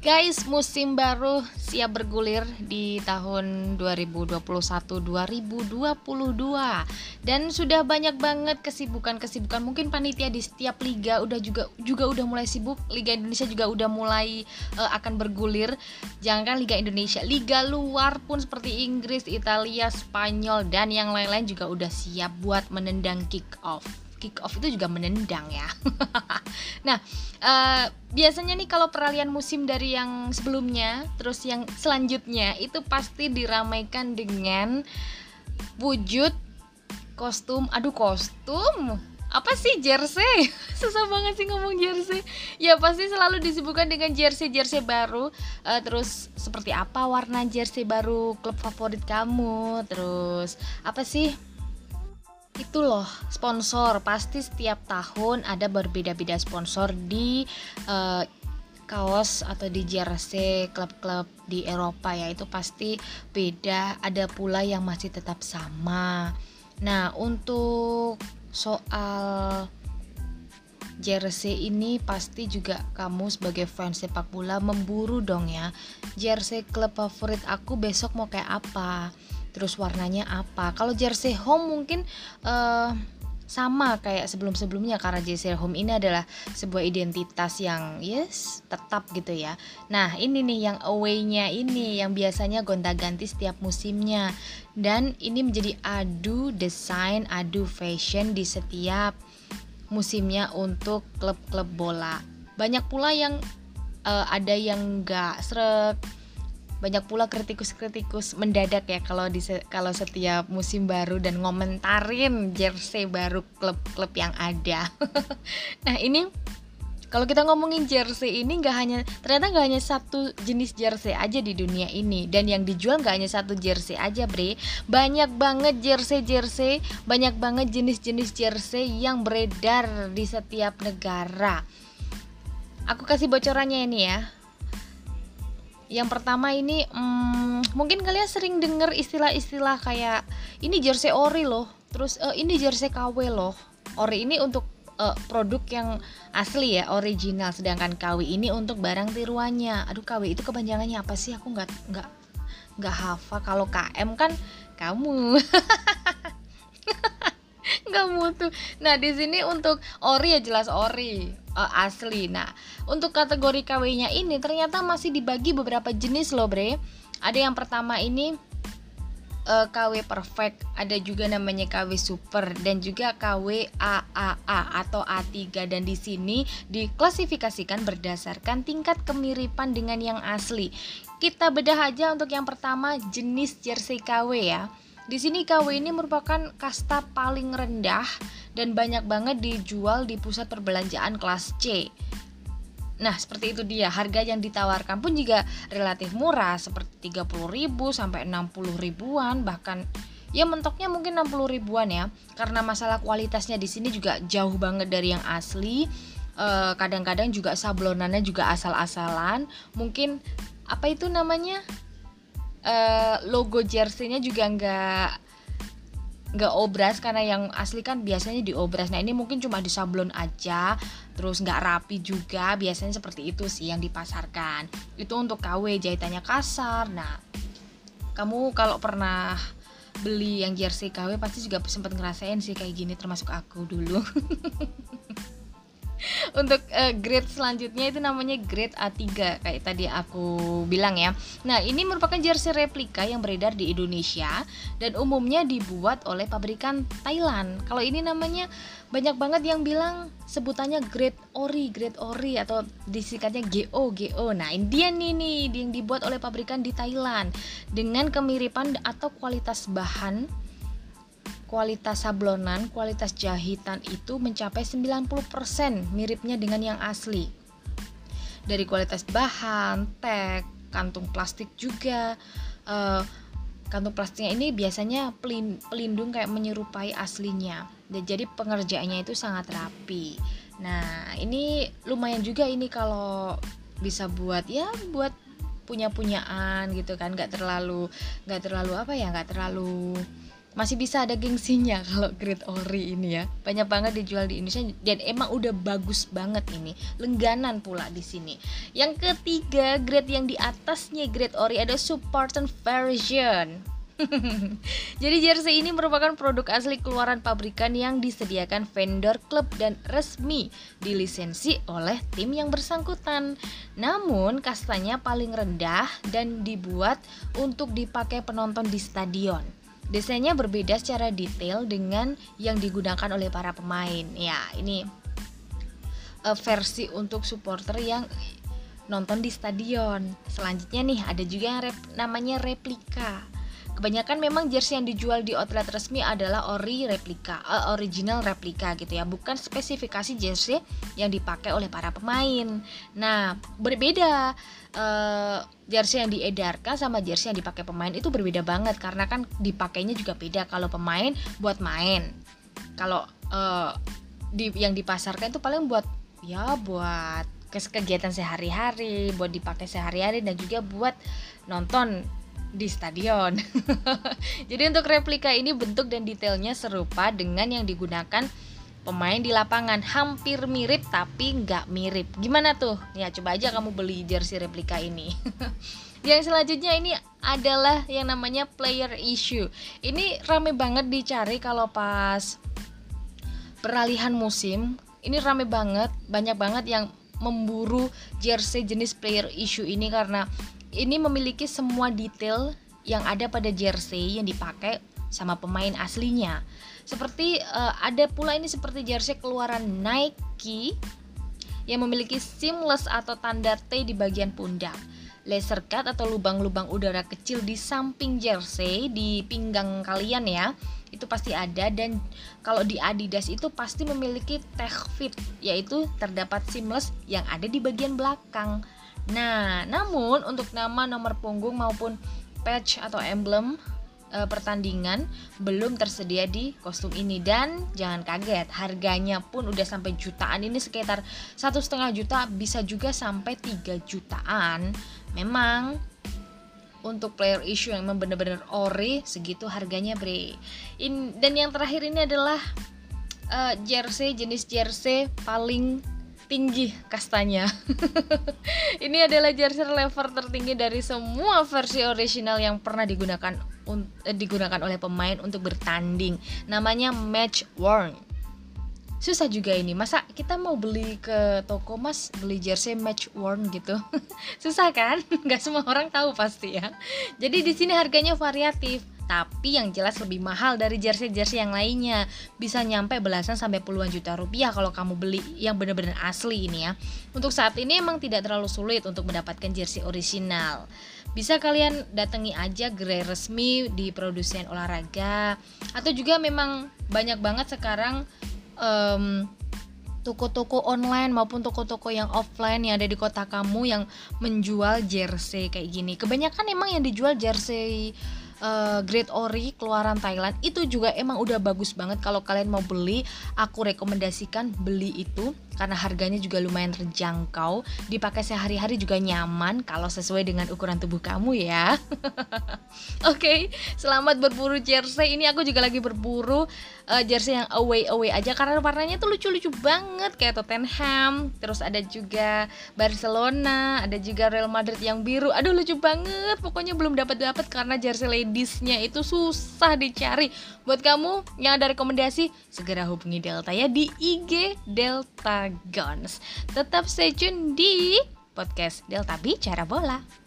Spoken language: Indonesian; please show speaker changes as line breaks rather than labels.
Guys, musim baru siap bergulir di tahun 2021-2022 dan sudah banyak banget kesibukan-kesibukan. Mungkin panitia di setiap liga udah juga juga udah mulai sibuk. Liga Indonesia juga udah mulai uh, akan bergulir. Jangan Liga Indonesia, liga luar pun seperti Inggris, Italia, Spanyol dan yang lain-lain juga udah siap buat menendang kick off kick off itu juga menendang ya. nah, uh, biasanya nih kalau peralihan musim dari yang sebelumnya, terus yang selanjutnya itu pasti diramaikan dengan wujud kostum. Aduh, kostum? Apa sih jersey? Susah banget sih ngomong jersey. Ya pasti selalu disibukkan dengan jersey jersey baru. Uh, terus seperti apa warna jersey baru klub favorit kamu? Terus apa sih itu loh sponsor. Pasti setiap tahun ada berbeda-beda sponsor di uh, kaos atau di jersey klub-klub di Eropa ya. Itu pasti beda. Ada pula yang masih tetap sama. Nah untuk soal jersey ini pasti juga kamu sebagai fans sepak bola memburu dong ya. Jersey klub favorit aku besok mau kayak apa terus warnanya apa kalau jersey home mungkin uh, sama kayak sebelum-sebelumnya karena jersey home ini adalah sebuah identitas yang yes tetap gitu ya. Nah ini nih yang away-nya ini yang biasanya gonta-ganti setiap musimnya dan ini menjadi adu desain, adu fashion di setiap musimnya untuk klub-klub bola. Banyak pula yang uh, ada yang gak seret banyak pula kritikus-kritikus mendadak ya kalau di kalau setiap musim baru dan ngomentarin jersey baru klub-klub yang ada. nah ini kalau kita ngomongin jersey ini nggak hanya ternyata nggak hanya satu jenis jersey aja di dunia ini. Dan yang dijual nggak hanya satu jersey aja bre. Banyak banget jersey jersey banyak banget jenis-jenis jersey yang beredar di setiap negara. Aku kasih bocorannya ini ya yang pertama ini hmm, mungkin kalian sering dengar istilah-istilah kayak ini jersey ori loh. Terus uh, ini jersey KW loh. Ori ini untuk uh, produk yang asli ya original. Sedangkan KW ini untuk barang tiruannya. Aduh KW itu kepanjangannya apa sih? Aku nggak nggak nggak hafal. Kalau KM kan kamu nggak mutu nah di sini untuk ori ya jelas ori uh, asli. Nah, untuk kategori KW-nya ini ternyata masih dibagi beberapa jenis loh, Bre. Ada yang pertama ini uh, KW perfect, ada juga namanya KW super dan juga KW AAA atau A3 dan di sini diklasifikasikan berdasarkan tingkat kemiripan dengan yang asli. Kita bedah aja untuk yang pertama jenis jersey KW ya. Di sini KW ini merupakan kasta paling rendah dan banyak banget dijual di pusat perbelanjaan kelas C. Nah, seperti itu dia. Harga yang ditawarkan pun juga relatif murah, seperti 30 ribu sampai 60 ribuan, bahkan ya mentoknya mungkin 60 ribuan ya. Karena masalah kualitasnya di sini juga jauh banget dari yang asli. Eh, kadang-kadang juga sablonannya juga asal-asalan. Mungkin apa itu namanya? Uh, logo jerseynya juga nggak nggak obras karena yang asli kan biasanya di obras nah ini mungkin cuma di sablon aja terus nggak rapi juga biasanya seperti itu sih yang dipasarkan. Itu untuk KW jahitannya kasar. Nah kamu kalau pernah beli yang jersey KW pasti juga sempat ngerasain sih kayak gini termasuk aku dulu untuk uh, grade selanjutnya itu namanya grade A3 kayak tadi aku bilang ya. Nah, ini merupakan jersey replika yang beredar di Indonesia dan umumnya dibuat oleh pabrikan Thailand. Kalau ini namanya banyak banget yang bilang sebutannya grade ori, grade ori atau disingkatnya GO, GO. Nah, ini dia nih nih yang dibuat oleh pabrikan di Thailand dengan kemiripan atau kualitas bahan kualitas sablonan, kualitas jahitan itu mencapai 90% miripnya dengan yang asli. Dari kualitas bahan, tag, kantung plastik juga. Uh, kantung plastiknya ini biasanya pelindung kayak menyerupai aslinya. Dan jadi pengerjaannya itu sangat rapi. Nah, ini lumayan juga ini kalau bisa buat ya buat punya punyaan gitu kan nggak terlalu nggak terlalu apa ya nggak terlalu masih bisa ada gengsinya kalau grade ori ini ya banyak banget dijual di Indonesia dan emang udah bagus banget ini lengganan pula di sini yang ketiga grade yang di atasnya grade ori ada Spartan version Jadi jersey ini merupakan produk asli keluaran pabrikan yang disediakan vendor klub dan resmi dilisensi oleh tim yang bersangkutan. Namun kastanya paling rendah dan dibuat untuk dipakai penonton di stadion. Desainnya berbeda secara detail dengan yang digunakan oleh para pemain. Ya, ini uh, versi untuk supporter yang nonton di stadion. Selanjutnya nih ada juga yang rep, namanya replika. Kebanyakan memang jersey yang dijual di outlet resmi adalah ori replika, uh, original replika gitu ya, bukan spesifikasi jersey yang dipakai oleh para pemain. Nah, berbeda uh, jersey yang diedarkan sama jersey yang dipakai pemain itu berbeda banget karena kan dipakainya juga beda. Kalau pemain buat main, kalau uh, di yang dipasarkan itu paling buat ya buat kegiatan sehari-hari, buat dipakai sehari-hari dan juga buat nonton di stadion. Jadi untuk replika ini bentuk dan detailnya serupa dengan yang digunakan pemain di lapangan hampir mirip tapi nggak mirip. Gimana tuh? Ya coba aja kamu beli jersey replika ini. yang selanjutnya ini adalah yang namanya player issue. Ini rame banget dicari kalau pas peralihan musim. Ini rame banget, banyak banget yang memburu jersey jenis player issue ini karena ini memiliki semua detail yang ada pada jersey yang dipakai sama pemain aslinya. Seperti uh, ada pula ini seperti jersey keluaran Nike yang memiliki seamless atau tanda T di bagian pundak. Laser cut atau lubang-lubang udara kecil di samping jersey di pinggang kalian ya itu pasti ada dan kalau di Adidas itu pasti memiliki tech fit yaitu terdapat seamless yang ada di bagian belakang Nah, namun untuk nama, nomor punggung maupun patch atau emblem e, pertandingan belum tersedia di kostum ini. Dan jangan kaget harganya pun udah sampai jutaan. Ini sekitar satu setengah juta bisa juga sampai 3 jutaan. Memang untuk player issue yang memang benar-benar ori segitu harganya bre. In, dan yang terakhir ini adalah uh, jersey jenis jersey paling tinggi kastanya. Ini adalah jersey lever tertinggi dari semua versi original yang pernah digunakan eh, digunakan oleh pemain untuk bertanding. Namanya match worn. Susah juga ini. Masa kita mau beli ke toko Mas beli jersey match worn gitu? Susah kan? Gak semua orang tahu pasti ya. Jadi di sini harganya variatif tapi yang jelas lebih mahal dari jersey-jersey yang lainnya. Bisa nyampe belasan sampai puluhan juta rupiah kalau kamu beli yang benar-benar asli ini ya. Untuk saat ini emang tidak terlalu sulit untuk mendapatkan jersey original. Bisa kalian datangi aja gerai resmi di produsen olahraga atau juga memang banyak banget sekarang um, toko-toko online maupun toko-toko yang offline yang ada di kota kamu yang menjual jersey kayak gini. Kebanyakan emang yang dijual jersey uh, Great Ori keluaran Thailand itu juga emang udah bagus banget. Kalau kalian mau beli aku rekomendasikan beli itu karena harganya juga lumayan terjangkau dipakai sehari-hari juga nyaman kalau sesuai dengan ukuran tubuh kamu ya. Oke okay, selamat berburu jersey. Ini aku juga lagi berburu uh, jersey yang away away aja karena warnanya tuh lucu-lucu banget kayak Tottenham. Terus ada juga Barcelona ada juga Real Madrid yang biru. Aduh lucu banget. Pokoknya belum dapat dapat karena jersey ladiesnya itu susah dicari. Buat kamu yang ada rekomendasi segera hubungi Delta ya di IG Delta Gons. Tetap stay tune di podcast Delta Bicara Bola.